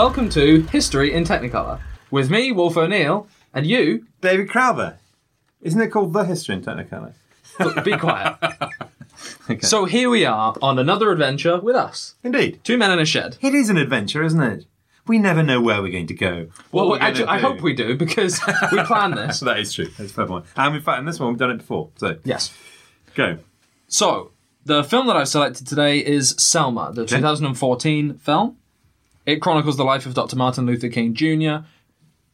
Welcome to History in Technicolor with me, Wolf O'Neill, and you. David Crowther. Isn't it called The History in Technicolor? Be quiet. So here we are on another adventure with us. Indeed. Two men in a shed. It is an adventure, isn't it? We never know where we're going to go. What Well, we're gonna actually, I do. hope we do because we planned this. That is true. That's a fair point. And in fact, in this one, we've done it before. So, Yes. go. So the film that I've selected today is Selma, the 2014 film. It chronicles the life of Dr. Martin Luther King Jr.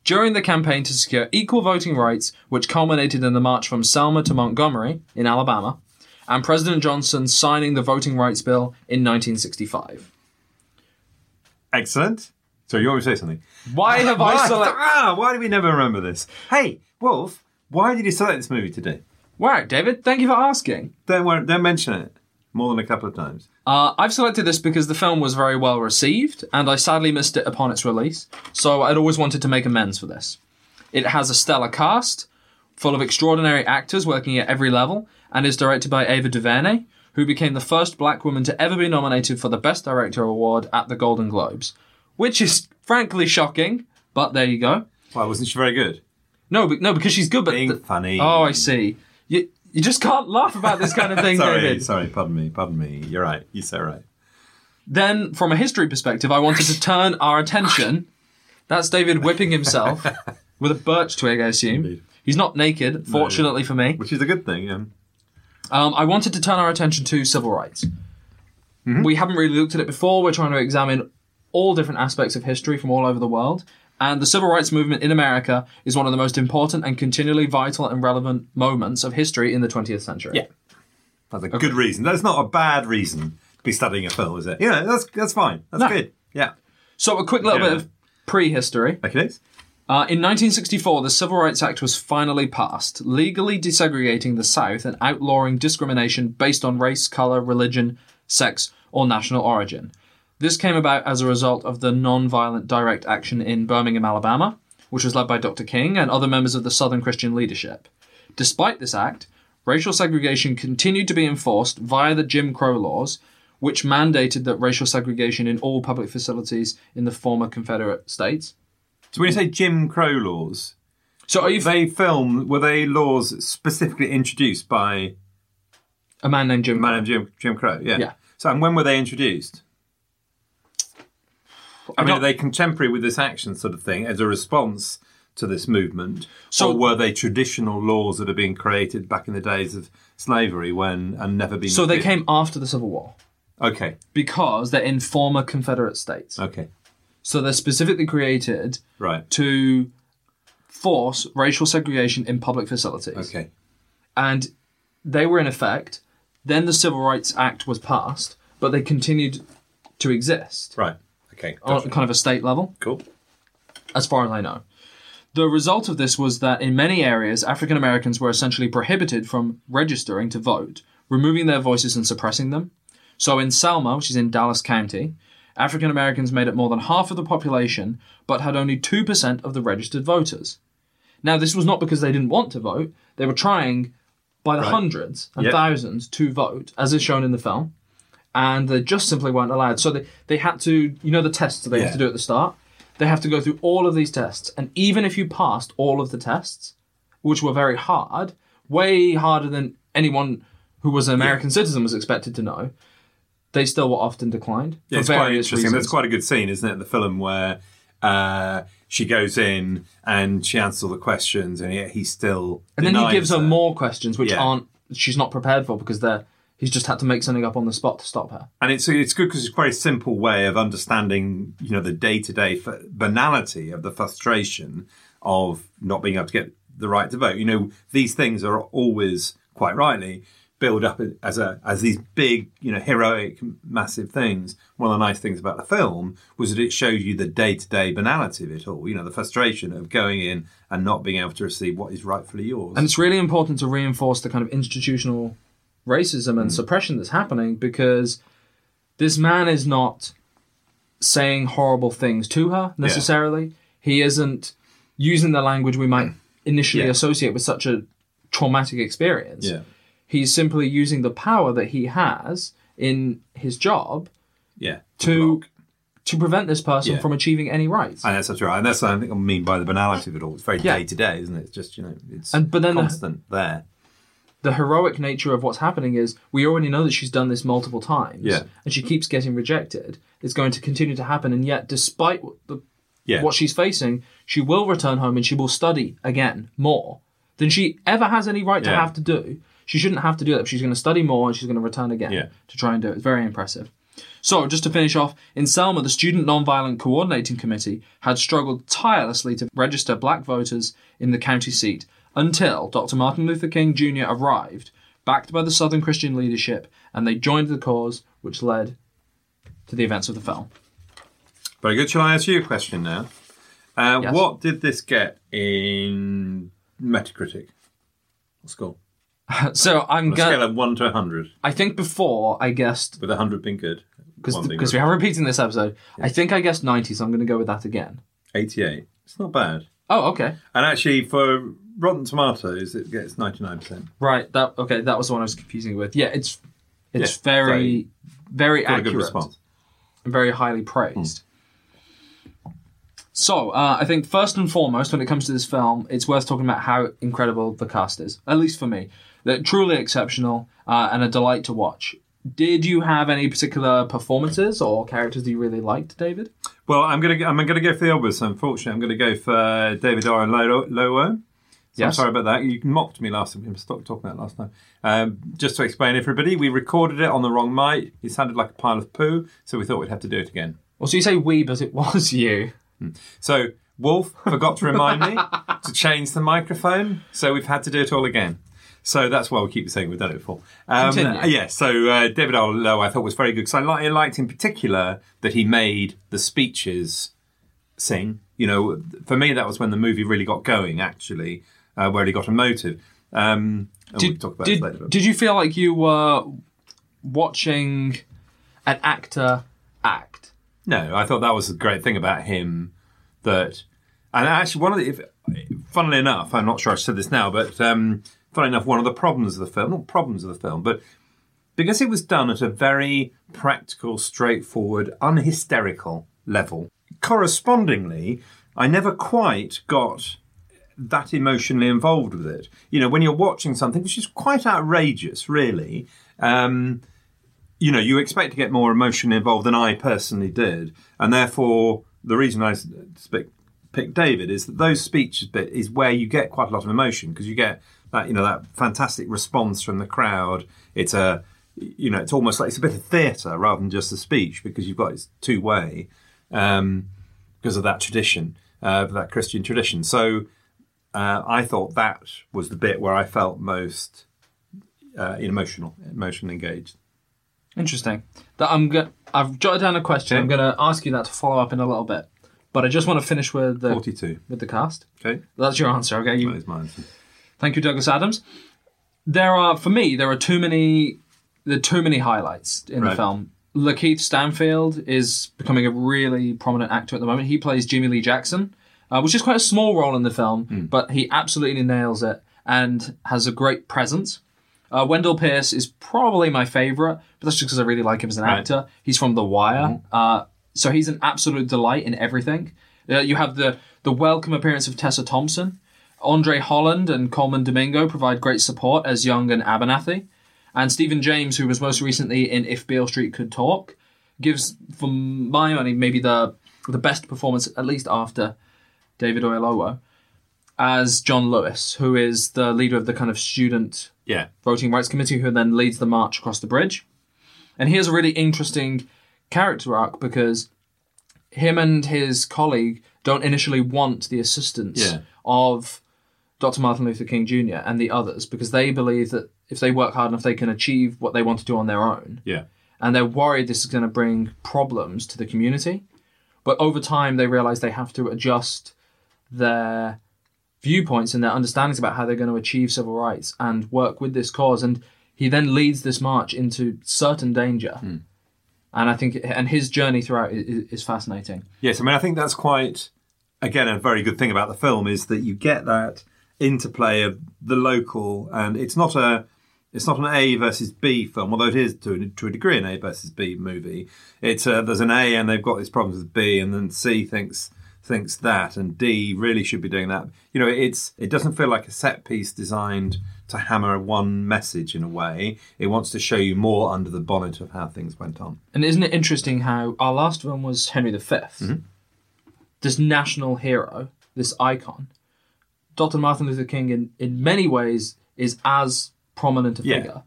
during the campaign to secure equal voting rights, which culminated in the march from Selma to Montgomery in Alabama, and President Johnson signing the Voting Rights Bill in 1965. Excellent. So, you always say something? Why have I selected? Ah, why do we never remember this? Hey, Wolf, why did you select this movie today? Wow, David, thank you for asking. Don't, don't mention it more than a couple of times. Uh, I've selected this because the film was very well received, and I sadly missed it upon its release, so I'd always wanted to make amends for this. It has a stellar cast, full of extraordinary actors working at every level, and is directed by Ava DuVernay, who became the first black woman to ever be nominated for the Best Director award at the Golden Globes, which is frankly shocking, but there you go. Why, wasn't she very good? No, but, no, because she's good, but Being funny. Oh, I see. You you just can't laugh about this kind of thing, sorry, David. sorry, pardon me, pardon me. You're right. You're so right. Then, from a history perspective, I wanted to turn our attention. That's David whipping himself with a birch twig, I assume. Indeed. He's not naked, fortunately for me. Which is a good thing. Yeah. Um, I wanted to turn our attention to civil rights. We haven't really looked at it before. We're trying to examine all different aspects of history from all over the world. And the civil rights movement in America is one of the most important and continually vital and relevant moments of history in the 20th century. Yeah. That's a good reason. That's not a bad reason to be studying a film, is it? Yeah, that's that's fine. That's No. good. Yeah. So, a quick little Yeah. bit of prehistory. Okay. Uh, in 1964, the Civil Rights Act was finally passed, legally desegregating the South and outlawing discrimination based on race, colour, religion, sex, or national origin. This came about as a result of the non-violent direct action in Birmingham, Alabama, which was led by Dr. King and other members of the Southern Christian leadership. Despite this act, racial segregation continued to be enforced via the Jim Crow laws, which mandated that racial segregation in all public facilities in the former Confederate states. So when you say Jim Crow laws, So, are you they film were they laws specifically introduced by a man named Jim? a man named Jim Jim Crow? Yeah. Yeah. So and when were they introduced? I, mean, don't- are they contemporary with this action sort of thing as a response to this movement, So- or were they traditional laws that had been created back in the days of slavery when and never been? So they came after the Civil War Okay. because they're in former Confederate states. Okay. So they're specifically created Right. to force racial segregation in public facilities. Okay. And they were in effect. Then the Civil Rights Act was passed, but they continued to exist Right. Okay. Gotcha. kind of a state level. Cool. as far as I know. The result of this was that in many areas, African Americans were essentially prohibited from registering to vote, removing their voices and suppressing them. So in Selma, which is in Dallas County, African Americans made up more than half of the population, but had only 2% of the registered voters. Now, this was not because they didn't want to vote. They were trying by the Right. hundreds and Yep. thousands to vote, as is shown in the film. And they just simply weren't allowed. So they, they had to, you know, the tests that they have Yeah. to do at the start? They have to go through all of these tests. And even if you passed all of the tests, which were very hard, way harder than anyone who was an American citizen was expected to know, they still were often declined. Yeah, for it's quite various interesting. reasons. That's quite a good scene, isn't it? In the film where uh, she goes in and she answers all the questions, and yet he still And then he denies gives her more questions, which Yeah. aren't she's not prepared for because they're he's just had to make something up on the spot to stop her. And it's it's good because it's quite a simple way of understanding, you know, the day to day banality of the frustration of not being able to get the right to vote. You know, these things are always quite rightly build up as a as these big, you know, heroic, massive things. One of the nice things about the film was that it showed you the day to day banality of it all. You know, the frustration of going in and not being able to receive what is rightfully yours. And it's really important to reinforce the kind of institutional racism and hmm. suppression that's happening because this man is not saying horrible things to her necessarily. He isn't using the language we might hmm. initially Yeah. associate with such a traumatic experience. yeah, He's simply using the power that he has in his job yeah. to block. to prevent this person Yeah. from achieving any rights. And that's, right. And that's what I think I mean by the banality of it all. It's very day to day, isn't it? It's just, you know, it's And- but then the- constant there. The heroic nature of what's happening is we already know that she's done this multiple times Yeah. and she keeps getting rejected it's going to continue to happen and yet despite what, the, Yeah. what she's facing she will return home and she will study again more than she ever has any right to Yeah. have to do she shouldn't have to do that she's going to study more and she's going to return again Yeah. to try and do it it's very impressive so, just to finish off, in Selma, the Student Nonviolent Coordinating Committee had struggled tirelessly to register black voters in the county seat until Dr. Martin Luther King Jr. arrived, backed by the Southern Christian leadership, and they joined the cause, which led to the events of the film. Very good. Shall I ask you a question now? Uh, Yes. What did this get in Metacritic? What score? So, I'm a scale going of 1 to 100, I think before I guessed, with 100 being good. because one being we are repeating this episode, I think I guessed 90, so I'm going to go with that again. 88. It's not bad. Oh, okay. And actually, for Rotten Tomatoes, it gets 99%. Right. That okay. That was the one I was confusing it with. Yeah, it's it's Yeah, very very Got a accurate good response. and very highly praised. So uh, I think first and foremost, when it comes to this film, it's worth talking about how incredible the cast is. At least for me, they're truly exceptional uh, and a delight to watch. Did you have any particular performances or characters that you really liked, David? Well, I'm gonna I'm gonna go for the obvious. Unfortunately, I'm gonna go for David Oren So I'm sorry about that. You mocked me last time. We stopped talking about it last time. Um, just to explain, everybody, we recorded it on the wrong mic. It sounded like a pile of poo, so we thought we'd have to do it again. Well, so you say we, but it was you. So Wolf forgot to remind me to change the microphone, so we've had to do it all again. So that's why we keep saying we've done it before. Um, Continue. yeah, so uh, David Oyelowo I thought was very good because I, li- I liked in particular that he made the speeches sing. You know, for me that was when the movie really got going. Actually, uh, where he got a motive. Um, and we'll Did, talk about did, later. did you feel like you were watching an actor act? No, I thought that was a great thing about him. That, and actually, one of the, if, funnily enough, I'm not sure I said this now, but um, funnily enough, one of the problems of the film, not problems of the film, but because it was done at a very practical, straightforward, unhysterical level, correspondingly, I never quite got that emotionally involved with it. You know, when you're watching something which is quite outrageous, really, um, you know, you expect to get more emotionally involved than I personally did, and therefore the reason I sp- picked David is that those speeches bit is where you get quite a lot of emotion because you get that you know that fantastic response from the crowd. It's a you know it's almost like it's a bit of theatre rather than just a speech because you've got it's two way um, because of that tradition, uh, that Christian tradition. So uh, I thought that was the bit where I felt most uh, emotional, emotionally engaged. Interesting. That I'm go- I've jotted down a question. Okay. I'm going to ask you that to follow up in a little bit, but I just want to finish with the Forty-two. with the cast. Okay, That's your answer, okay? You, that is mine. Thank you, Douglas Adams. There are, for me, there are too many, there are too many highlights in the film. LaKeith Stanfield is becoming a really prominent actor at the moment. He plays Jimmy Lee Jackson, uh, which is quite a small role in the film, Hmm. but he absolutely nails it and has a great presence. Uh, Wendell Pierce is probably my favorite, but that's just because I really like him as an Right. actor. He's from The Wire, uh, so he's an absolute delight in everything. Uh, you have the the welcome appearance of Tessa Thompson. Andre Holland and Colman Domingo provide great support as Young and Abernathy. And Stephan James, who was most recently in If Beale Street Could Talk, gives, for my money, maybe the the best performance, at least after David Oyelowo, as John Lewis, who is the leader of the kind of student Yeah. voting rights committee, who then leads the march across the bridge. And he has a really interesting character arc because him and his colleague don't initially want the assistance Yeah. of Dr. Martin Luther King Jr. and the others because they believe that if they work hard enough, they can achieve what they want to do on their own. Yeah. And they're worried this is going to bring problems to the community. But over time, they realize they have to adjust their viewpoints and their understandings about how they're going to achieve civil rights and work with this cause. And he then leads this march into certain danger. Hmm. And I think, and his journey throughout is, is fascinating. Yes, I mean, I think that's quite, again, a very good thing about the film is that you get that interplay of the local, and it's not a, it's not an A versus B film, although it is to, a- to a degree an A versus B movie. It's a, there's an A and they've got these problems with B, and then C thinks thinks that, and D really should be doing that. You know, it's it doesn't feel like a set piece designed to hammer one message in a way. It wants to show you more under the bonnet of how things went on. And isn't it interesting how our last one was Henry V? Mm-hmm. This national hero, this icon. Dr. Martin Luther King, in, in many ways, is as prominent a Yeah. figure.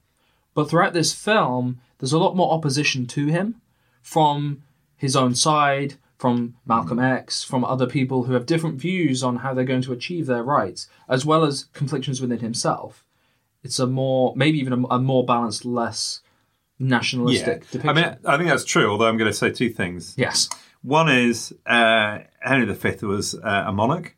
But throughout this film, there's a lot more opposition to him from his own side, from Malcolm X, from other people who have different views on how they're going to achieve their rights, as well as conflictions within himself. It's a more, maybe even a, a more balanced, less nationalistic I depiction. mean, I think that's true. Although I'm going to say two things. yes. One is uh, Henry V was uh, a monarch,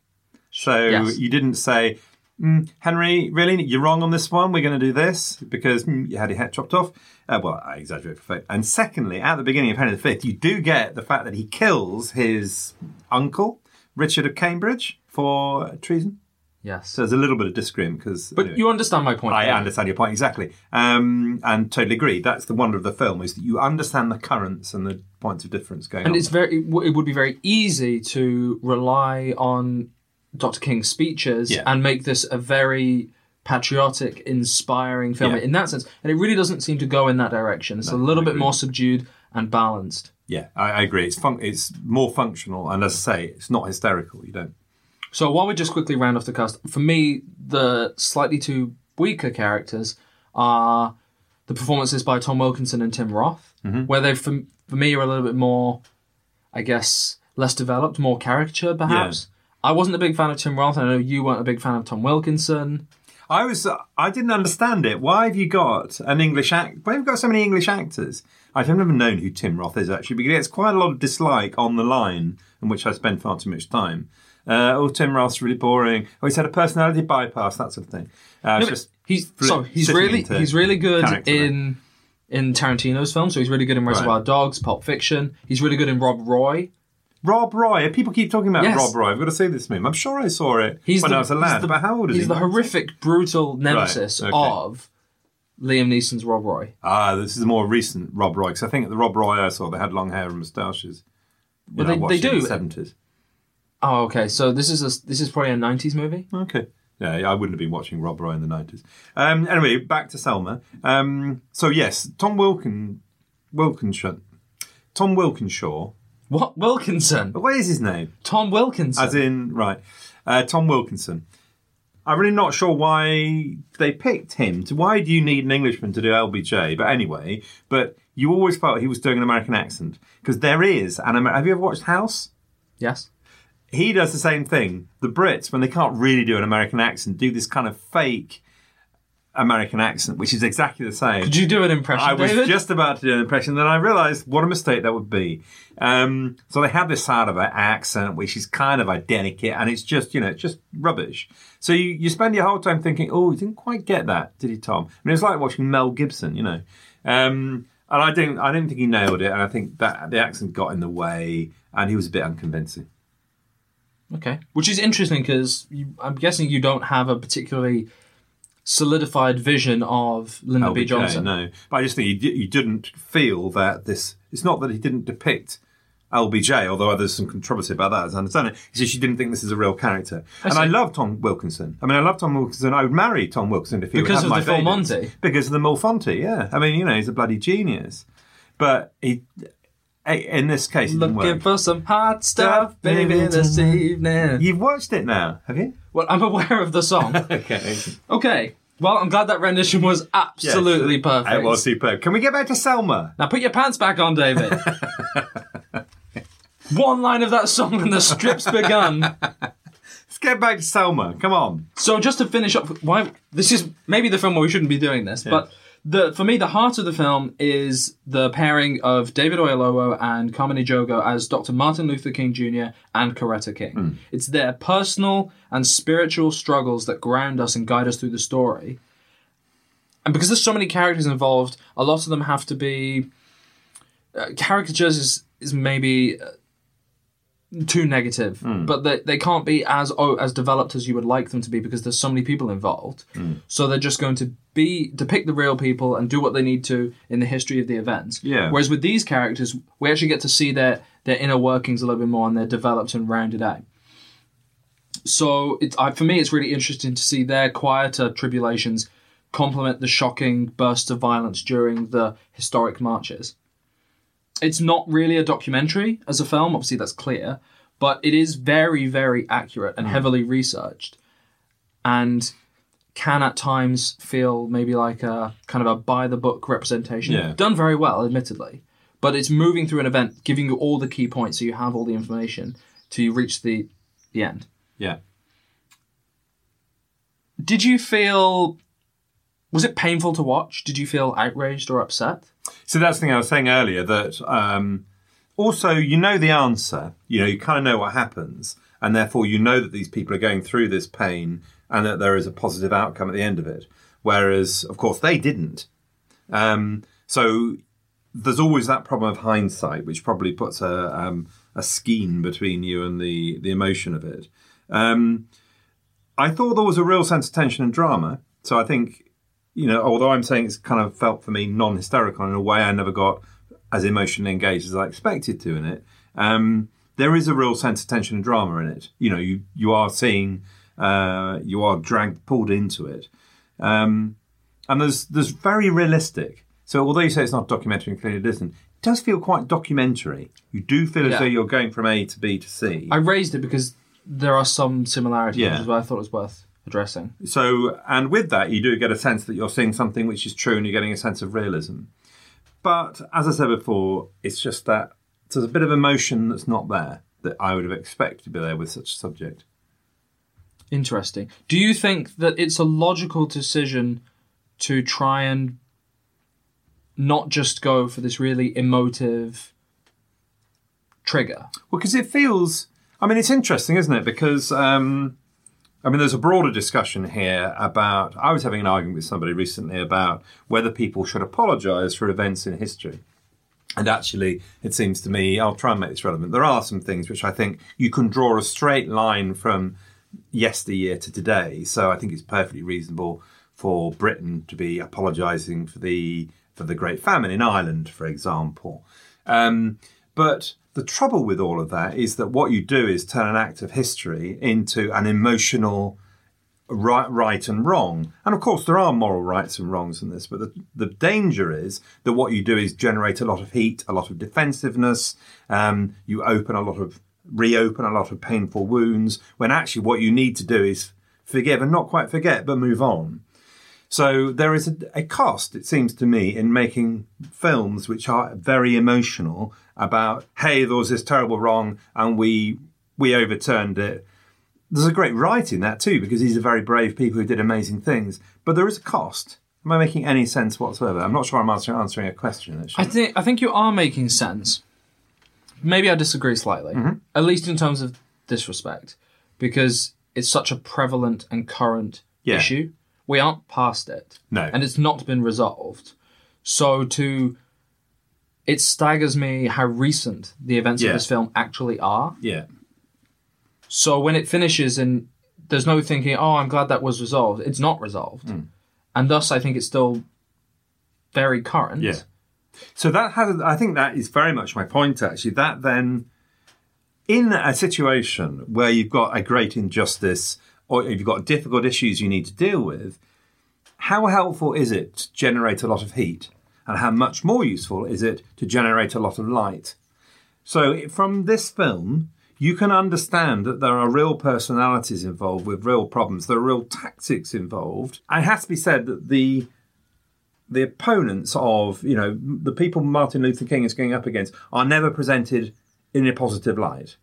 so Yes. you didn't say, mm, Henry, really, you're wrong on this one. We're going to do this because mm, you had your head chopped off. Uh, well, I exaggerate for fact. And secondly, at the beginning of Henry V, you do get the fact that he kills his uncle Richard of Cambridge for treason. Yes. So there's a little bit of disagreement because. But you understand my point. I don't understand your point exactly, um, and totally agree. That's the wonder of the film is that you understand the currents and the points of difference going And on. it's very, it would be very easy to rely on Dr. King's speeches Yeah. and make this a very patriotic, inspiring film Yeah. in that sense. And it really doesn't seem to go in that direction. It's a little bit more subdued and balanced. Yeah, I, I agree. It's fun- It's more functional, and as I say, it's not hysterical. You don't. So while we just quickly round off the cast, for me, the slightly too weaker characters are the performances by Tom Wilkinson and Tim Roth, Mm-hmm. where they, for, for me, are a little bit more, I guess, less developed, more caricature, perhaps. I wasn't a big fan of Tim Roth. I know you weren't a big fan of Tom Wilkinson. I was. uh, I didn't understand it. Why have you got an English act? Why have you got so many English actors? I've never known who Tim Roth is actually, because he gets quite a lot of dislike on the line, in which I spend far too much time. Uh, oh, Tim Roth's really boring. Oh, he's had a personality bypass, that sort of thing. Uh, it's just He's so he's really he's really good in in Tarantino's films. So he's really good in Reservoir Right. Dogs, Pulp Fiction. He's really good in Rob Roy. Rob Roy. People keep talking about Yes. Rob Roy. I've got to see this movie. I'm sure I saw it He's when the, I was a lad. the- but how old is he's he? the horrific, brutal nemesis okay. of Liam Neeson's Rob Roy. Ah, this is the more recent Rob Roy because I think the Rob Roy I saw they had long hair and moustaches. Well, they- they do. seventies. Oh, okay. So this is a this is probably a '90s movie. Okay. Yeah, I wouldn't have been watching Rob Roy in the nineties. Um, anyway, back to Selma. Um, so yes, Tom Wilkin, Wilkinshaw, Tom Wilkinshaw. What Wilkinson? What is his name? Tom Wilkinson. As in, right, uh, Tom Wilkinson. I'm really not sure why they picked him. To why do you need an Englishman to do LBJ? But anyway, but you always felt he was doing an American accent because there is an. Amer- Have you ever watched House? yes. he does the same thing. The Brits, when they can't really do an American accent, do this kind of fake American accent, which is exactly the same. Could you do an impression, I was David? just about to do an impression, then I realised what a mistake that would be. Um, so they have this sort of an accent, which is kind of identical, and it's just, you know, it's just rubbish. So you, you spend your whole time thinking, oh, you didn't quite get that, did he, Tom? I mean, it's like watching Mel Gibson, you know. Um, and I didn't, I didn't think he nailed it, and I think that the accent got in the way, and he was a bit unconvincing. Okay, which is interesting because I'm guessing you don't have a particularly solidified vision of Lyndon oh, B. Johnson. No, but I just think he, he didn't feel that this. It's not that he didn't depict LBJ, although there's some controversy about that, as I understand it. He said she didn't think this is a real character. and I love Tom Wilkinson. I mean, I love Tom Wilkinson. I would marry Tom Wilkinson if he Because had of my the Full. Monty? Because of the Full Monty, yeah. I mean, you know, he's a bloody genius. But he, in this case, Looking for some hot stuff, baby, this evening. You've watched it now, have you? Well, I'm aware of the song. Okay. okay. Well, I'm glad that rendition was absolutely perfect. It was superb. Can we get back to Selma? Now put your pants back on, David. One line of that song and the strip's begun. Let's get back to Selma. Come on. So just to finish up, why this is maybe the film where we shouldn't be doing this, but the for me the heart of the film is the pairing of David Oyelowo and Carmen Ejogo as Dr. Martin Luther King Jr. and Coretta King. It's their personal and spiritual struggles that ground us and guide us through the story. And because there's so many characters involved, a lot of them have to be uh, caricatures is is maybe uh, too negative, hmm. but they, they can't be as oh, as developed as you would like them to be because there's so many people involved. Hmm. So they're just going to be depict the real people and do what they need to in the history of the events. Yeah. Whereas with these characters, we actually get to see their their inner workings a little bit more and they're developed and rounded out. So it, I, for me, it's really interesting to see their quieter tribulations complement the shocking bursts of violence during the historic marches. It's not really a documentary as a film, obviously that's clear, but it is very, very accurate and hmm. heavily researched, and can at times feel maybe like a kind of a by the book representation. Yeah. Done very well, admittedly, but it's moving through an event, giving you all the key points, so you have all the information till you reach the the end. Yeah. Did you feel? Was it painful to watch? Did you feel outraged or upset? So that's the thing I was saying earlier that um, also you know the answer, you know, you kind of know what happens, and therefore you know that these people are going through this pain and that there is a positive outcome at the end of it. Whereas, of course, they didn't. Um, so there's always that problem of hindsight, which probably puts a, um, a skein between you and the, the emotion of it. Um, I thought there was a real sense of tension and drama. So I think, you know, although I'm saying it's kind of felt for me non hysterical in a way I never got as emotionally engaged as I expected to in it, um, there is a real sense of tension and drama in it. You know, you, you are seeing, uh, you are dragged, pulled into it. Um, and there's there's very realistic. So although you say it's not documentary, and clearly it isn't, it does feel quite documentary. You do feel as though you're going from A to B to C. I raised it because there are some similarities, Yeah. which is why I thought it was worth addressing. So, and with that, you do get a sense that you're seeing something which is true and you're getting a sense of realism. But as I said before, it's just that there's a bit of emotion that's not there that I would have expected to be there with such a subject. Interesting. Do you think that it's a logical decision to try and not just go for this really emotive trigger? Well, because it feels, I mean, it's interesting, isn't it? Because, um, I mean, there's a broader discussion here about, I was having an argument with somebody recently about whether people should apologise for events in history. And actually, it seems to me, I'll try and make this relevant. There are some things which I think you can draw a straight line from yesteryear to today. So I think it's perfectly reasonable for Britain to be apologising for the for the Great Famine in Ireland, for example. Um, but the trouble with all of that is that what you do is turn an act of history into an emotional right, right and wrong. And of course, there are moral rights and wrongs in this, but the, the danger is that what you do is generate a lot of heat, a lot of defensiveness. Um, you open a lot of, reopen a lot of painful wounds, when actually what you need to do is forgive and not quite forget, but move on. So there is a, a cost, it seems to me, in making films which are very emotional about, hey, there was this terrible wrong and we we overturned it. There's a great right in that too, because these are very brave people who did amazing things. But there is a cost. Am I making any sense whatsoever? I'm not sure I'm answering, answering a question. Actually. I think I think you are making sense. Maybe I disagree slightly, mm-hmm. at least in terms of this respect, because it's such a prevalent and current Yeah. issue. We aren't past it, No. and it's not been resolved. So to it staggers me how recent the events Yeah. of this film actually are. yeah. So when it finishes and there's no thinking, oh, I'm glad that was resolved. It's not resolved, hmm. and thus I think it's still very current. Yeah. So that has, I think that is very much my point. Actually, that then, in a situation where you've got a great injustice or if you've got difficult issues you need to deal with, how helpful is it to generate a lot of heat, and how much more useful is it to generate a lot of light? So from this film, you can understand that there are real personalities involved with real problems. There are real tactics involved. And it has to be said that the the opponents of, you know, the people Martin Luther King is going up against are never presented in a positive light.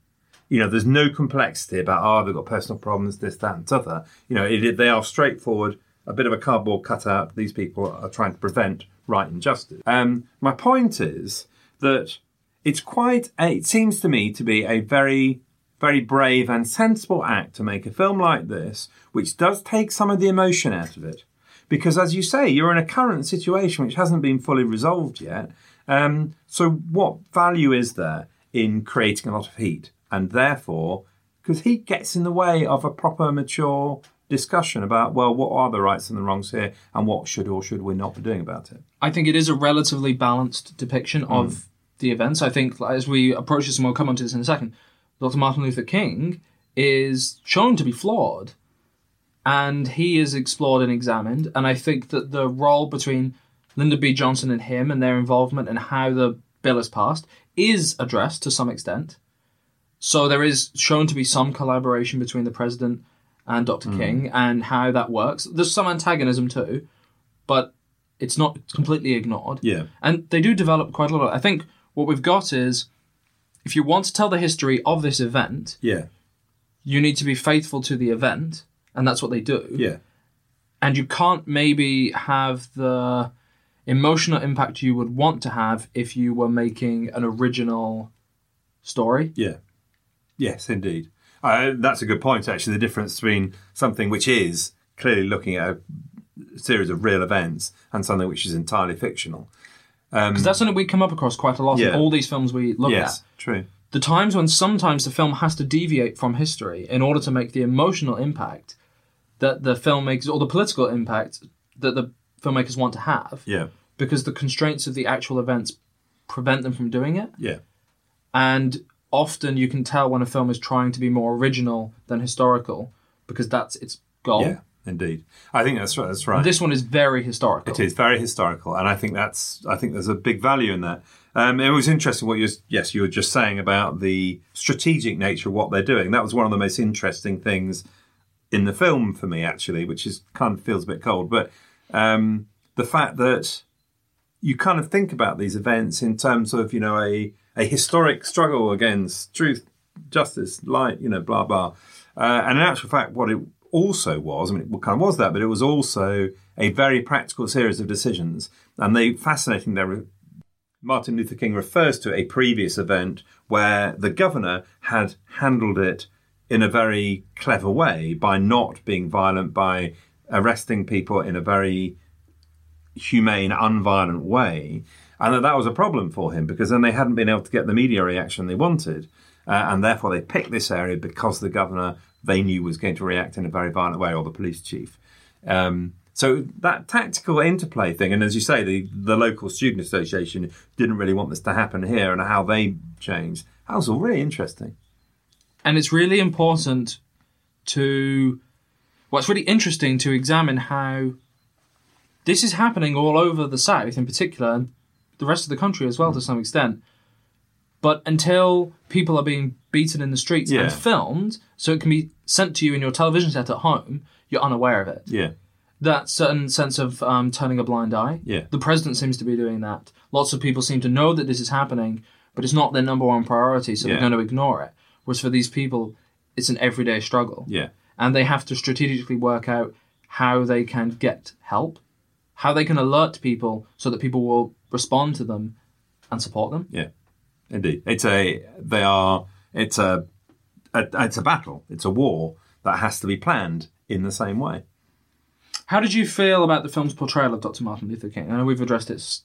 You know, there's no complexity about, oh, they've got personal problems, this, that, and t'other. You know, it, they are straightforward, a bit of a cardboard cutout. These people are trying to prevent right and justice. Um, my point is that it's quite, a, it seems to me to be a very, very brave and sensible act to make a film like this, which does take some of the emotion out of it because as you say, you're in a current situation which hasn't been fully resolved yet. Um, so, what value is there in creating a lot of heat? And therefore, because he gets in the way of a proper, mature discussion about, well, what are the rights and the wrongs here, and what should or should we not be doing about it? I think it is a relatively balanced depiction of hmm. the events. I think as we approach this, and we'll come on to this in a second, Dr. Martin Luther King is shown to be flawed. And he is explored and examined. And I think that the role between Lyndon B. Johnson and him and their involvement and how the bill is passed is addressed to some extent. So there is shown to be some collaboration between the president and Dr. Hmm. King and how that works. There's some antagonism too, but it's not completely ignored. Yeah. And they do develop quite a lot. I think what we've got is if you want to tell the history of this event, Yeah. you need to be faithful to the event, and that's what they do. Yeah. And you can't maybe have the emotional impact you would want to have if you were making an original story. Yeah. Yes, indeed. Uh, that's a good point, actually. The difference between something which is clearly looking at a series of real events and something which is entirely fictional. Because that's something we come up across quite a lot Yeah. in all these films we look yes, at. true. The times when sometimes the film has to deviate from history in order to make the emotional impact that the filmmakers or the political impact that the filmmakers want to have. Yeah. Because the constraints of the actual events prevent them from doing it. Yeah. and often you can tell when a film is trying to be more original than historical because that's its goal. Yeah, indeed. I think that's right. That's right. This one is very historical. It is very historical, and I think that's I think there's a big value in that. Um, it was interesting what you yes you were just saying about the strategic nature of what they're doing. That was one of the most interesting things in the film for me, actually, which is kind of feels a bit cold, but um, the fact that you kind of think about these events in terms of you know a a historic struggle against truth, justice, light, you know, blah blah. Uh, and in actual fact, what it also was, I mean, it kind of was that, but it was also a very practical series of decisions. And they fascinating. There, Martin Luther King refers to a previous event where the governor had handled it in a very clever way by not being violent, by arresting people in a very humane, unviolent way, and that that was a problem for him because then they hadn't been able to get the media reaction they wanted, uh, and therefore they picked this area because the governor they knew was going to react in a very violent way, or the police chief. Um, so that tactical interplay thing, and as you say, the the local student association didn't really want this to happen here, and how they changed. That was all really interesting. and it's really important to well, really interesting to examine how this is happening all over the South in particular, and the rest of the country as well to some extent. But until people are being beaten in the streets Yeah. and filmed, so it can be sent to you in your television set at home, you're unaware of it. Yeah, that certain sense of um, turning a blind eye. Yeah. The president seems to be doing that. Lots of people seem to know that this is happening, but it's not their number one priority, so Yeah. they're going to ignore it. Whereas for these people, it's an everyday struggle. yeah, And they have to strategically work out how they can get help, how they can alert people so that people will respond to them and support them. yeah. Indeed, it's a they are it's a, a it's a battle. It's a war that has to be planned in the same way. How did you feel about the film's portrayal of Dr. Martin Luther King? I know we've addressed it.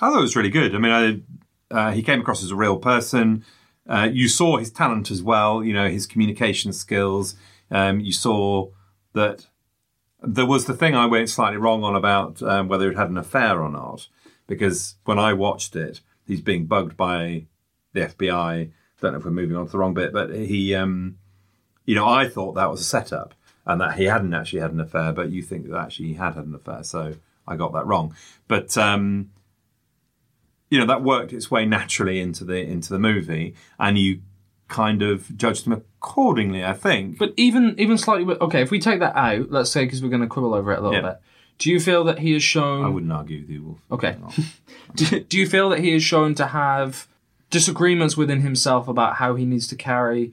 I thought it was really good. I mean, I, uh, he came across as a real person. uh, you saw his talent as well. You know his communication skills. Um, you saw that there was the thing I went slightly wrong on about um, whether he'd had an affair or not, because when I watched it, he's being bugged by the FBI. Don't know if we're moving on to the wrong bit, but he, um, you know, I thought that was a setup and that he hadn't actually had an affair, but you think that actually he had had an affair, so I got that wrong. But um, you know, that worked its way naturally into the into the movie, and you kind of judged him accordingly. I think. But even even slightly, okay, if we take that out, let's say because we're going to quibble over it a little Yeah. bit. Do you feel that he has shown? I wouldn't argue with you, Wolf. Okay. do, do you feel that he is shown to have disagreements within himself about how he needs to carry,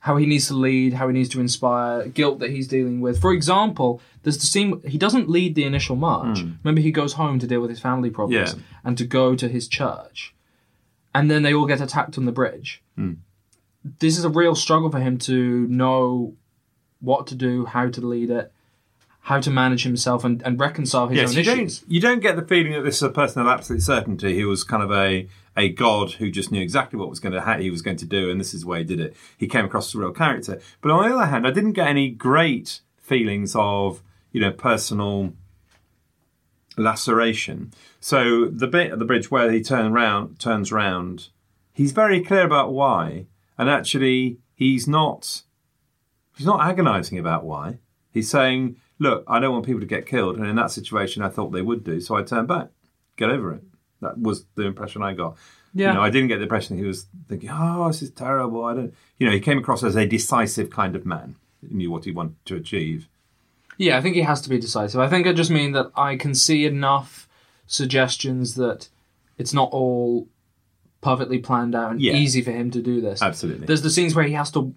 how he needs to lead, how he needs to inspire, guilt that he's dealing with? For example, there's the scene he doesn't lead the initial march. Remember, he goes home to deal with his family problems. Yeah. and to go to his church, and then they all get attacked on the bridge. Hmm. This is a real struggle for him to know what to do, how to lead it. How to manage himself and, and reconcile his Yes, own you issues. don't you don't get the feeling that this is a person of absolute certainty. He was kind of a a god who just knew exactly what was going to ha- he was going to do, and this is the way he did it. He came across as a real character. But on the other hand, I didn't get any great feelings of you know personal laceration. So the bit at the bridge where he turn round, turns round, he's very clear about why, and actually he's not he's not agonising about why. He's saying, "Look, I don't want people to get killed," and in that situation, I thought they would do, so I turned back. Get over it. That was the impression I got. Yeah. You know, I didn't get the impression he was thinking, "Oh, this is terrible." I don't. You know, he came across as a decisive kind of man. He knew what he wanted to achieve. Yeah, I think he has to be decisive. I think I just mean that I can see enough suggestions that it's not all perfectly planned out and Yeah. easy for him to do this. Absolutely. There's the scenes where he has to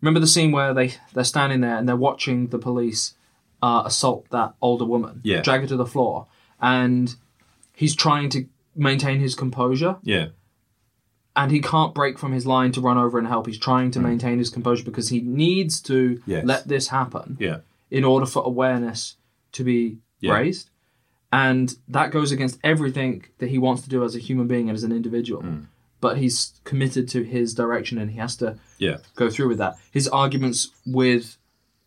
remember the scene where they they're standing there and they're watching the police uh, assault that older woman, Yeah. drag her to the floor, and he's trying to maintain his composure Yeah. and he can't break from his line to run over and help. He's trying to maintain his composure because he needs to Mm. Yes. let this happen Yeah. in order for awareness to be Yeah. raised. And that goes against everything that he wants to do as a human being and as an individual. Mm. But he's committed to his direction and he has to Yeah. go through with that. His arguments with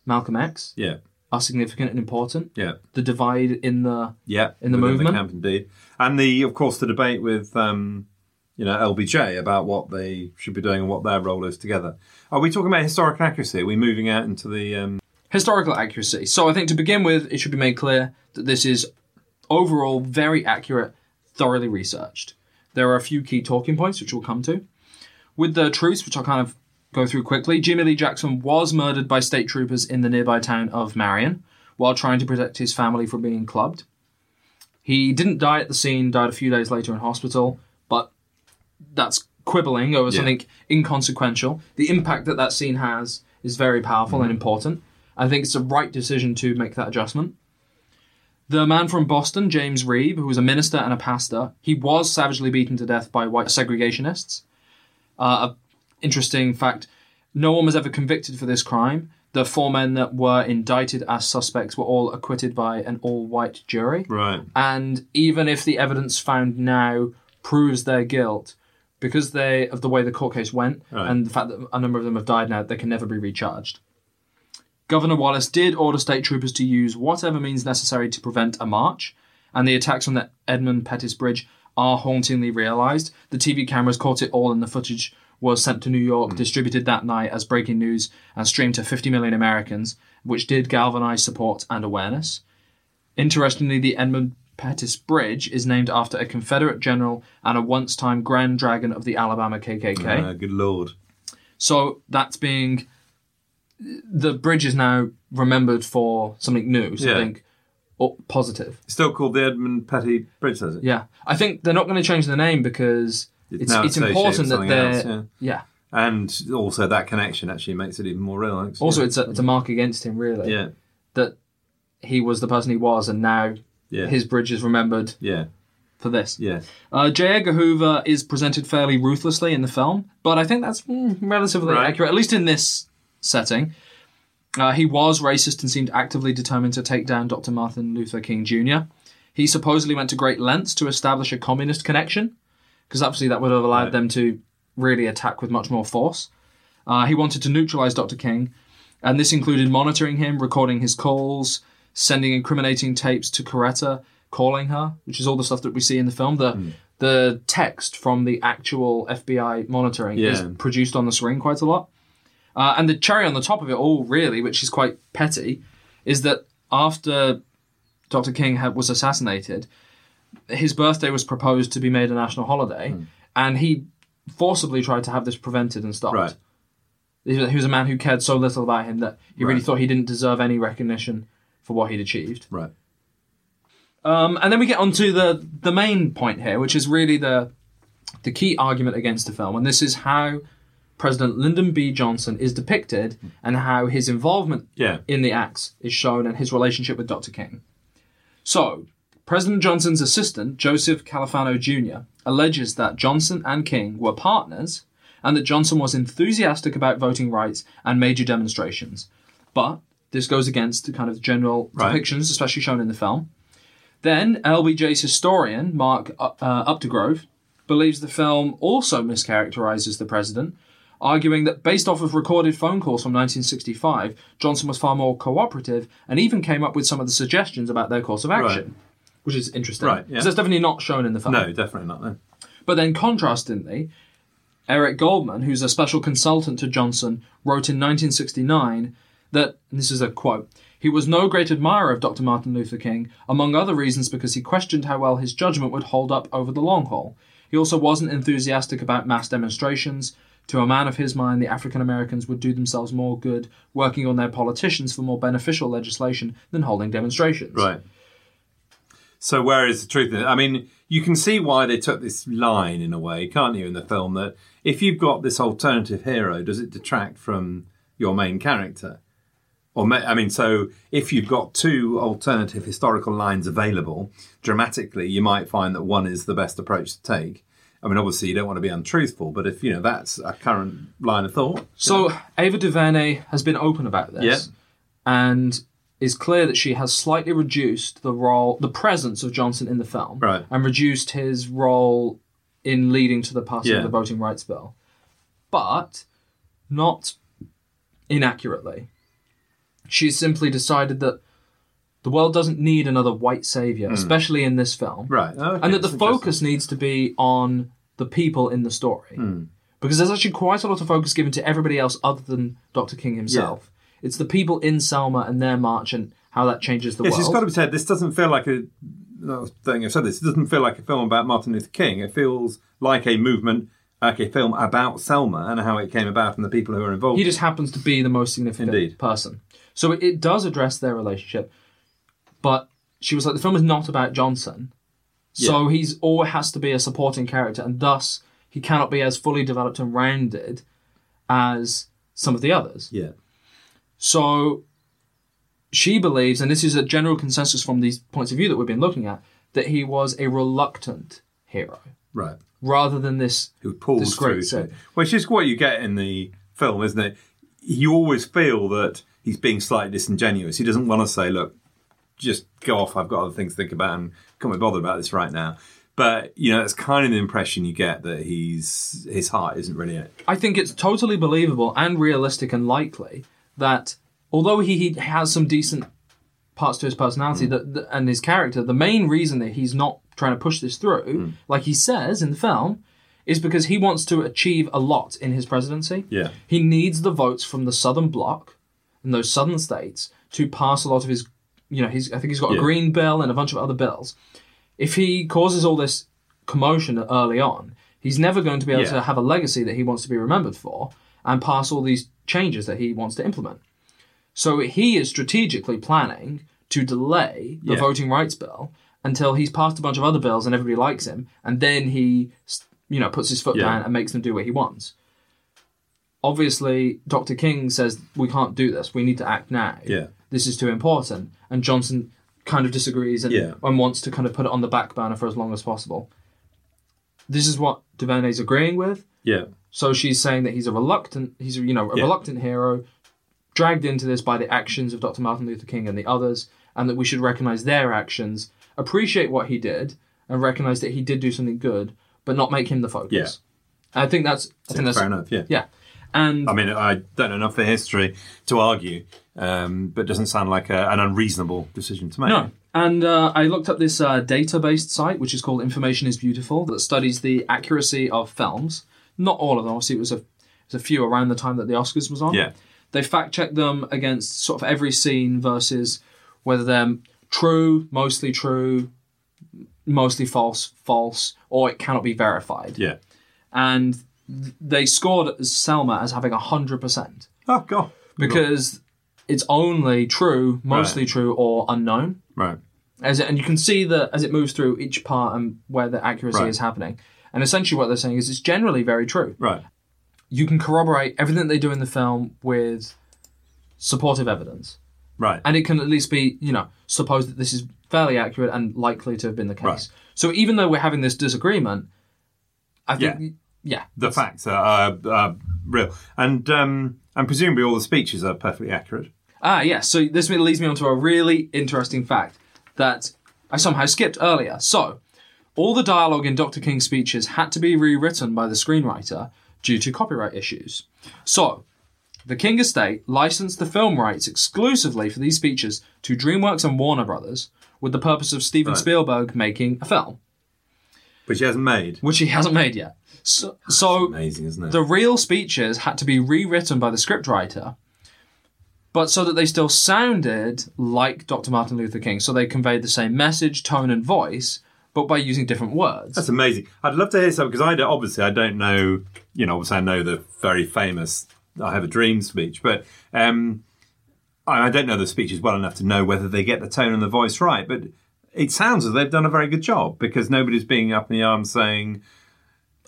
Malcolm X Yeah. Are significant and important. Yeah. The divide in the Yeah, In the movement? camp indeed, and the of course the debate with um, you know LBJ about what they should be doing and what their role is together. Are we talking about historical accuracy? Are we moving out into the um, historical accuracy. So I think to begin with, it should be made clear that this is overall very accurate, thoroughly researched. There are a few key talking points which we'll come to. With the truths, which I'll kind of go through quickly, Jimmy Lee Jackson was murdered by state troopers in the nearby town of Marion while trying to protect his family from being clubbed. He didn't die at the scene, died a few days later in hospital, but that's quibbling over Yeah. something inconsequential. The impact that that scene has is very powerful Mm-hmm. and important. I think it's the right decision to make that adjustment. The man from Boston, James Reeb, who was a minister and a pastor, he was savagely beaten to death by white segregationists. Uh, interesting fact no one was ever convicted for this crime. The four men that were indicted as suspects were all acquitted by an all white jury. right? And even if the evidence found now proves their guilt, because they of the way the court case went Right. and the fact that a number of them have died now, they can never be recharged. Governor Wallace did order state troopers to use whatever means necessary to prevent a march, and the attacks on the Edmund Pettus Bridge are hauntingly realised. The TV cameras caught it all, in the footage was sent to New York, distributed that night as breaking news, and streamed to 50 million Americans, which did galvanise support and awareness. Interestingly, the Edmund Pettus Bridge is named after a Confederate general and a once time Grand Dragon of the Alabama KKK. Uh, good lord. So that's being. The bridge is now remembered for something new, something o- positive. It's still called the Edmund Petty Bridge, does it? Yeah. I think they're not going to change the name because It's it's, important that they're. else, yeah. And also that connection actually makes it even more real. actually. Also, it's a, it's a mark against him, really. yeah, That he was the person he was, and now yeah, his bridge is remembered yeah, for this. yeah. Uh, J. Edgar Hoover is presented fairly ruthlessly in the film, but I think that's mm, relatively Right. accurate, at least in this setting. Uh, he was racist and seemed actively determined to take down Dr. Martin Luther King Jr. He supposedly went to great lengths to establish a communist connection, because obviously that would have allowed Right. them to really attack with much more force. Uh, he wanted to neutralize Dr. King, and this included monitoring him, recording his calls, sending incriminating tapes to Coretta, calling her, which is all the stuff that we see in the film. The the text from the actual FBI monitoring is produced on the screen quite a lot. Uh, and the cherry on the top of it all, really, which is quite petty, is that after Dr. King had, was assassinated, his birthday was proposed to be made a national holiday, Hmm. and he forcibly tried to have this prevented and stopped. Right. He was a man who cared so little about him that he really thought he didn't deserve any recognition for what he'd achieved. Right. Um, and then we get on to the the main point here, which is really the the key argument against the film, and this is how President Lyndon B. Johnson is depicted and how his involvement Yeah. in the acts is shown and his relationship with Dr. King. So, President Johnson's assistant, Joseph Califano Jr., alleges that Johnson and King were partners and that Johnson was enthusiastic about voting rights and major demonstrations. But this goes against the kind of general Right. depictions, especially shown in the film. Then LBJ's historian, Mark uh, Updegrove, believes the film also mischaracterizes the president, arguing that based off of recorded phone calls from 1965, Johnson was far more cooperative and even came up with some of the suggestions about their course of action, which is interesting. Right, yeah. That's definitely not shown in the film. No, definitely not. then. But then, contrastingly, Eric Goldman, who's a special consultant to Johnson, wrote in 1969 that, and this is a quote, he was no great admirer of Dr. Martin Luther King, among other reasons because he questioned how well his judgment would hold up over the long haul. He also wasn't enthusiastic about mass demonstrations. To a man of his mind, the African Americans would do themselves more good working on their politicians for more beneficial legislation than holding demonstrations. Right. So where is the truth? I mean, you can see why they took this line in a way, can't you, in the film that if you've got this alternative hero, does it detract from your main character? Or ma- I mean, so if you've got two alternative historical lines available, dramatically, you might find that one is the best approach to take. I mean, obviously, you don't want to be untruthful, but if you know that's a current line of thought, So Ava DuVernay has been open about this, Yeah. and is clear that she has slightly reduced the role, the presence of Johnson in the film, Right. and reduced his role in leading to the passing Yeah. of the voting rights bill, but not inaccurately. She's simply decided that the world doesn't need another white savior, especially in this film, right? Okay, and that the focus needs to be on the people in the story. Hmm. Because there's actually quite a lot of focus given to everybody else other than Dr. King himself. It's the people in Selma and their march and how that changes the Yes, world. it's got to be said. This doesn't feel like a. Think I've said this. It doesn't feel like a film about Martin Luther King. It feels like a movement, like a film about Selma and how it came about and the people who are involved. he just happens to be the most significant Indeed. person. So it, it does address their relationship, but she was like, the film is not about Johnson. So he's always has to be a supporting character, and thus he cannot be as fully developed and rounded as some of the others. yeah, So she believes, and this is a general consensus from these points of view that we've been looking at, that he was a reluctant hero right. rather than this. Who pulls through, to, which is what you get in the film, isn't it? You always feel that he's being slightly disingenuous. He doesn't want to say, "Look, just go off. I've got other things to think about, and can't be bothered about this right now." But you know, it's kind of the impression you get that he's his heart isn't really in it. I think it's totally believable and realistic and likely that although he, he has some decent parts to his personality mm. that, that- and his character, the main reason that he's not trying to push this through, mm. like he says in the film, is because he wants to achieve a lot in his presidency. Yeah. He needs the votes from the southern bloc and those southern states to pass a lot of his, you know, he's, I think he's got a green bill and a bunch of other bills. If he causes all this commotion early on, he's never going to be able Yeah. to have a legacy that he wants to be remembered for and pass all these changes that he wants to implement. So he is strategically planning to delay the Yeah. voting rights bill until he's passed a bunch of other bills and everybody likes him, and then he, you know, puts his foot Yeah. down and makes them do what he wants. Obviously, Dr. King says we can't do this. We need to act now. Yeah. This is too important, and Johnson kind of disagrees and, Yeah. and wants to kind of put it on the back burner for as long as possible. This is what DuVernay's agreeing with. Yeah, So she's saying that he's a reluctant, he's you know a Yeah. reluctant hero, dragged into this by the actions of Dr. Martin Luther King and the others, and that we should recognize their actions, appreciate what he did, and recognize that he did do something good, but not make him the focus. I think that's I think that's fair enough. Yeah. Yeah, and I mean, I don't know enough for history to argue, um, but it doesn't sound like a, an unreasonable decision to make. No. And uh, I looked up this uh, data-based site, which is called Information is Beautiful, that studies the accuracy of films. Not all of them, obviously. It was a, it was a few around the time that the Oscars was on. Yeah. They fact-checked them against sort of every scene versus whether they're true, mostly true, mostly false, false, or it cannot be verified. Yeah. And th- they scored Selma as having 100% Oh God. because it's only true, mostly Right. true, or unknown Right. as it, and you can see that as it moves through each part and where the accuracy Right. is happening. And essentially, what they're saying is it's generally very true. Right. You can corroborate everything they do in the film with supportive evidence, Right. and it can at least be, you know, supposed that this is fairly accurate and likely to have been the case. Right. So even though we're having this disagreement, I think, yeah, the facts are, are, are real, and um, and presumably all the speeches are perfectly accurate. Ah, yes. So this leads me on to a really interesting fact that I somehow skipped earlier. So, all the dialogue in Dr. King's speeches had to be rewritten by the screenwriter due to copyright issues. So, the King estate licensed the film rights exclusively for these speeches to DreamWorks and Warner Brothers with the purpose of Steven Right. Spielberg making a film, Which he hasn't made. which he hasn't made yet. So, so Amazing, isn't it? the real speeches had to be rewritten by the scriptwriter, but so that they still sounded like Dr. Martin Luther King. So they conveyed the same message, tone, and voice, but by using different words. That's amazing. I'd love to hear some because I obviously I don't know. You know, obviously I know the very famous "I Have a Dream" speech, but um, I, I don't know the speeches well enough to know whether they get the tone and the voice right. But it sounds as they've done a very good job because nobody's being up in the arms saying.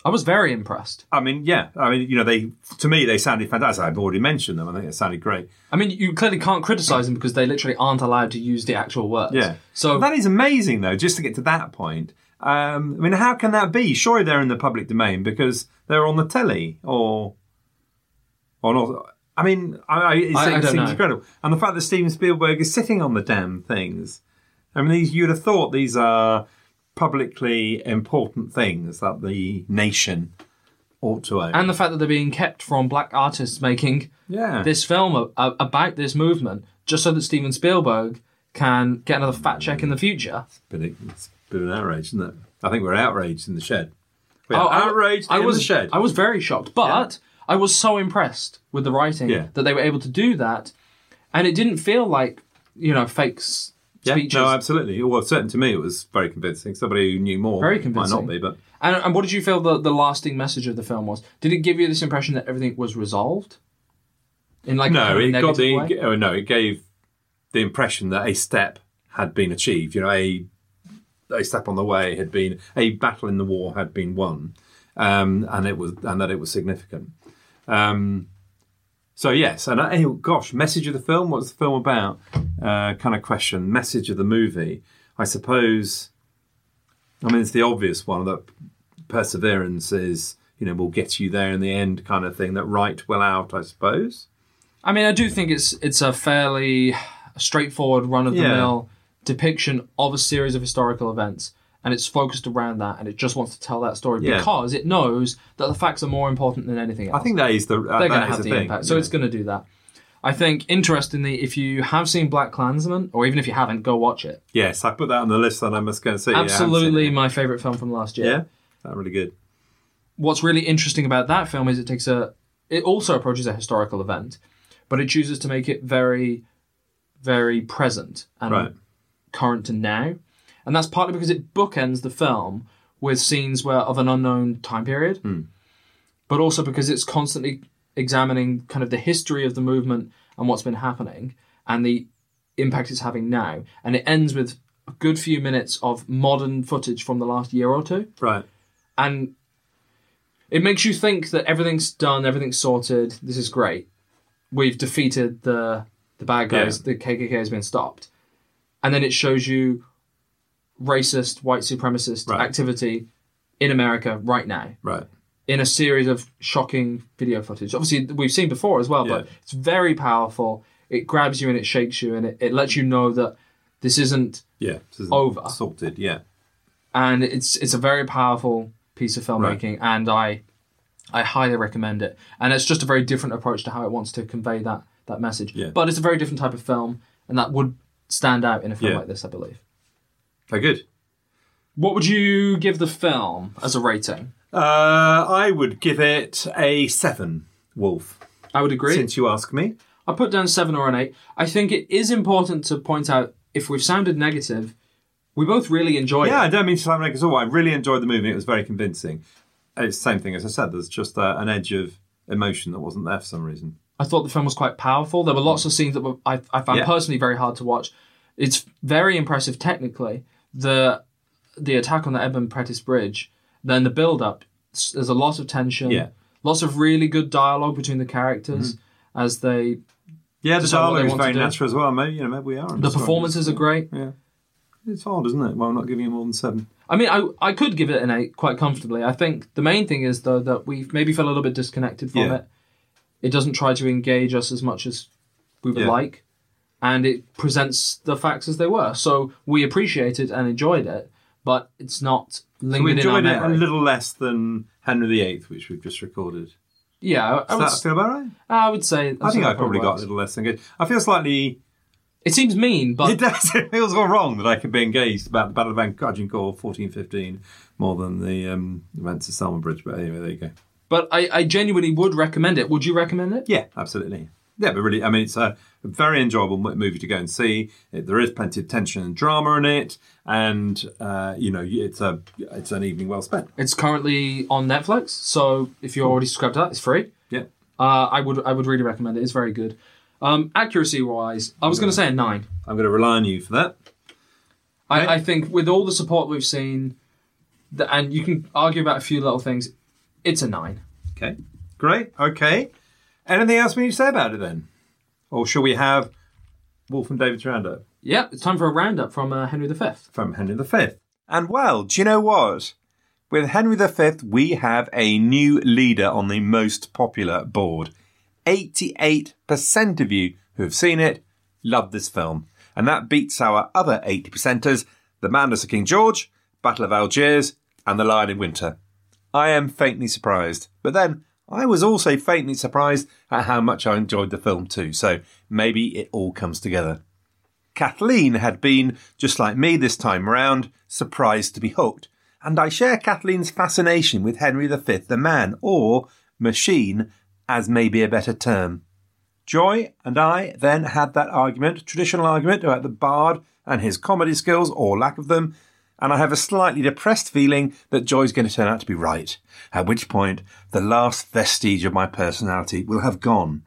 I was very impressed. I mean, yeah. I mean, you know, they to me they sounded fantastic. I've already mentioned them. I think they sounded great. I mean, you clearly can't criticize them because they literally aren't allowed to use the actual words. Yeah. So that is amazing, though, just to get to that point. Um, I mean, how can that be? Surely they're in the public domain because they're on the telly or or not. I mean, I, I, it I- I seems know. incredible. And the fact that Steven Spielberg is sitting on the damn things. I mean, these, you'd have thought these are publicly important things that the nation ought to own. and the fact that they're being kept from black artists making yeah. this film a- a- about this movement just so that Steven Spielberg can get another fat check in the future. It's a bit of an outrage, isn't it? I think we're outraged in the shed. We're Oh, I- outraged I in was, the shed. I was very shocked, but I was so impressed with the writing Yeah. that they were able to do that, and it didn't feel like you know fake s- Yeah, speeches. no, absolutely. Well, certainly to me, it was very convincing. Somebody who knew more Very convincing. might not be, but and, and what did you feel the, the lasting message of the film was? Did it give you this impression that everything was resolved? In like no, it got the way? oh no, it gave the impression that a step had been achieved. You know, a a step on the way had been a battle in the war had been won, um, and it was and that it was significant. Um, so yes, and uh, hey, gosh, message of the film. What's the film about? Uh, kind of question. Message of the movie. I suppose. I mean, it's the obvious one that perseverance is, you know, will get you there in the end, kind of thing. That right will out, I suppose. I mean, I do think it's it's a fairly straightforward, run of the mill depiction of a series of historical events, and it's focused around that, and it just wants to tell that story Yeah. because it knows that the facts are more important than anything else. I think that is the uh, they're going to have the thing. impact, so yeah. it's going to do that. I think, interestingly, if you have seen BlacKkKlansman, or even if you haven't, go watch it. yes, I put that on the list, and I must go and see. it. I haven't seen Absolutely, it. my favorite film from last year. yeah, that really good. what's really interesting about that film is it takes a it also approaches a historical event but it chooses to make it very very present and Right. current to now and that's partly because it bookends the film with scenes where of an unknown time period hmm. but also because it's constantly examining kind of the history of the movement and what's been happening and the impact it's having now and it ends with a good few minutes of modern footage from the last year or two Right. and it makes you think that everything's done, everything's sorted. This is great. We've defeated the the bad guys. Yeah. The KKK has been stopped, and then it shows you racist, white supremacist Right. activity in America right now Right. in a series of shocking video footage. Obviously, we've seen before as well, but it's very powerful. It grabs you and it shakes you, and it, it lets you know that this isn't Yeah. This is Over. Sorted. Yeah. and it's it's a very powerful piece of filmmaking and i I highly recommend it, and it's just a very different approach to how it wants to convey that that message. Yeah. But it's a very different type of film, and that would stand out in a film Yeah. like this, I believe. Very good. What would you give the film as a rating? Uh, I would give it a seven. Wolf. I would agree. Since you ask me, I put down seven or an eight. I think it is important to point out if we've sounded negative, we both really enjoyed it. yeah, I don't mean to sound like at all. I really enjoyed the movie. It was very convincing. It's the same thing as I said. There's just uh, an edge of emotion that wasn't there for some reason. I thought the film was quite powerful. There were lots of scenes that were, I, I found Yeah. personally very hard to watch. It's very impressive technically. The the attack on the Edmund Pettus Bridge, then the build up. There's a lot of tension. Yeah. Lots of really good dialogue between the characters mm-hmm. as they. Yeah, the Decide what they dialogue is very natural as well. Maybe you know, maybe we are. The performances are great. Yeah, it's hard, isn't it? Well, I'm not giving it more than seven. I mean, I I could give it an eight quite comfortably. I think the main thing is though that we maybe felt a little bit disconnected from Yeah. it. It doesn't try to engage us as much as we would Yeah. like, and it presents the facts as they were. So we appreciated and enjoyed it, but it's not lingered we in our enjoyed it a little less than Henry VIII, which we've just recorded. yeah, I, I Does would, that feel about right? I would say. I think I probably got a little less than good. I feel slightly. It seems mean, but it does. It feels all wrong that I could be engaged about the Battle of Agincourt 1415 more than the um, events of Selma Bridge. But anyway, there you go. but I, I genuinely would recommend it. Would you recommend it? Yeah, absolutely. Yeah, but really, I mean, it's a very enjoyable movie to go and see. It, there is plenty of tension and drama in it, and uh, you know, it's a it's an evening well spent. It's currently on Netflix, so if you're already subscribed to that, it's free. Yeah, Uh, I would I would really recommend it. It's very good. Um, accuracy wise, I was going to say a nine. I'm going to rely on you for that. I, I think with all the support we've seen, the, and you can argue about a few little things, it's a nine. Okay, great. Okay, anything else we need to say about it then, or shall we have Wolf and David's roundup? Yeah, it's time for a roundup from uh, Henry V. from Henry V. And well, do you know what? With Henry V, we have a new leader on the most popular board. 88% of you who have seen it love this film. And that beats our other 80%ers The Madness of King George, Battle of Algiers, and The Lion in Winter. I am faintly surprised. But then, I was also faintly surprised at how much I enjoyed the film too. So maybe it all comes together. Kathleen had been, just like me this time round, surprised to be hooked, and I share Kathleen's fascination with Henry V, the man, or machine, as may be a better term. Joy and I then had that argument, traditional argument about the bard and his comedy skills, or lack of them, and I have a slightly depressed feeling that Joy's going to turn out to be right, at which point the last vestige of my personality will have gone.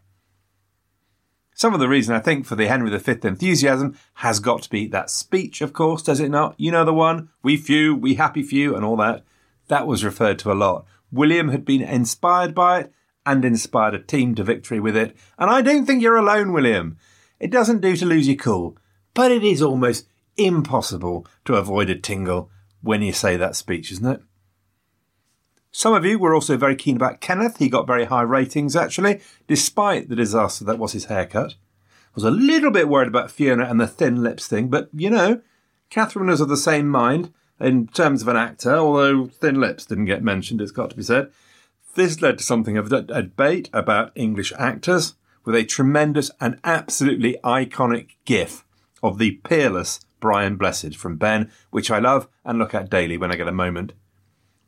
Some of the reason I think for the Henry V enthusiasm has got to be that speech, of course, does it not? You know the one, we few, we happy few, and all that. That was referred to a lot. William had been inspired by it and inspired a team to victory with it. And I don't think you're alone, William. It doesn't do to lose your cool, but it is almost impossible to avoid a tingle when you say that speech, isn't it? Some of you were also very keen about Kenneth. He got very high ratings, actually, despite the disaster that was his haircut. I was a little bit worried about Fiona and the thin lips thing, but you know, Catherine was of the same mind in terms of an actor, although thin lips didn't get mentioned, it's got to be said. This led to something of a debate about English actors, with a tremendous and absolutely iconic gif of the peerless Brian Blessed from Ben, which I love and look at daily when I get a moment.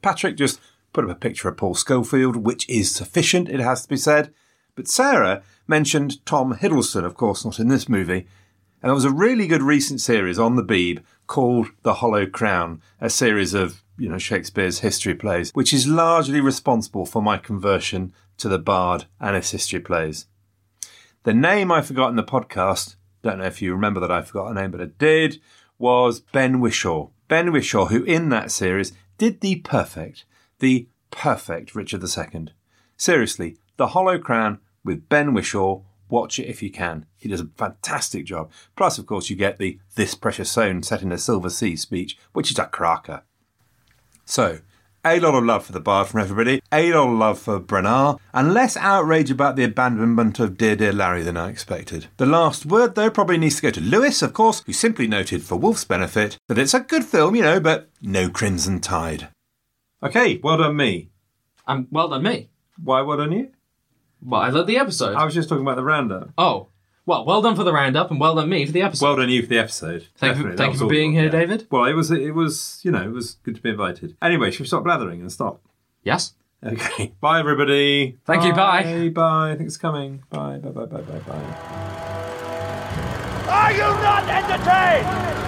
Patrick just put up a picture of Paul Scofield, which is sufficient, it has to be said. But Sarah mentioned Tom Hiddleston, of course, not in this movie. And there was a really good recent series on the Beeb called The Hollow Crown, a series of, you know, Shakespeare's history plays, which is largely responsible for my conversion to the Bard and his history plays. The name I forgot in the podcast, don't know if you remember that I forgot a name, but I did, was Ben Whishaw. Ben Whishaw, who in that series did the perfect, the perfect Richard II. Seriously, The Hollow Crown with Ben Whishaw. Watch it if you can. He does a fantastic job. Plus, of course, you get the This Precious Stone set in a Silver Sea speech, which is a cracker. So, a lot of love for the bard from everybody, a lot of love for Branagh, and less outrage about the abandonment of Dear Dear Larry than I expected. The last word, though, probably needs to go to Lewis, of course, who simply noted for Wolf's benefit that it's a good film, you know, but no Crimson Tide. Okay, well done, me. And well done, me. Why? well done you? Well, I led the episode. I was just talking about the roundup. Oh, well, well done for the roundup, and well done me for the episode. Well done you for the episode. Thank you- Definitely, thank you was for being awesome, here, David. Well, it was it was you know it was good to be invited. Anyway, should we stop blathering and stop? yes. Okay. Bye, everybody. Thank you, bye. Bye. Thanks for coming. Bye. Bye. Bye. Bye. Bye. Bye. Are you not entertained?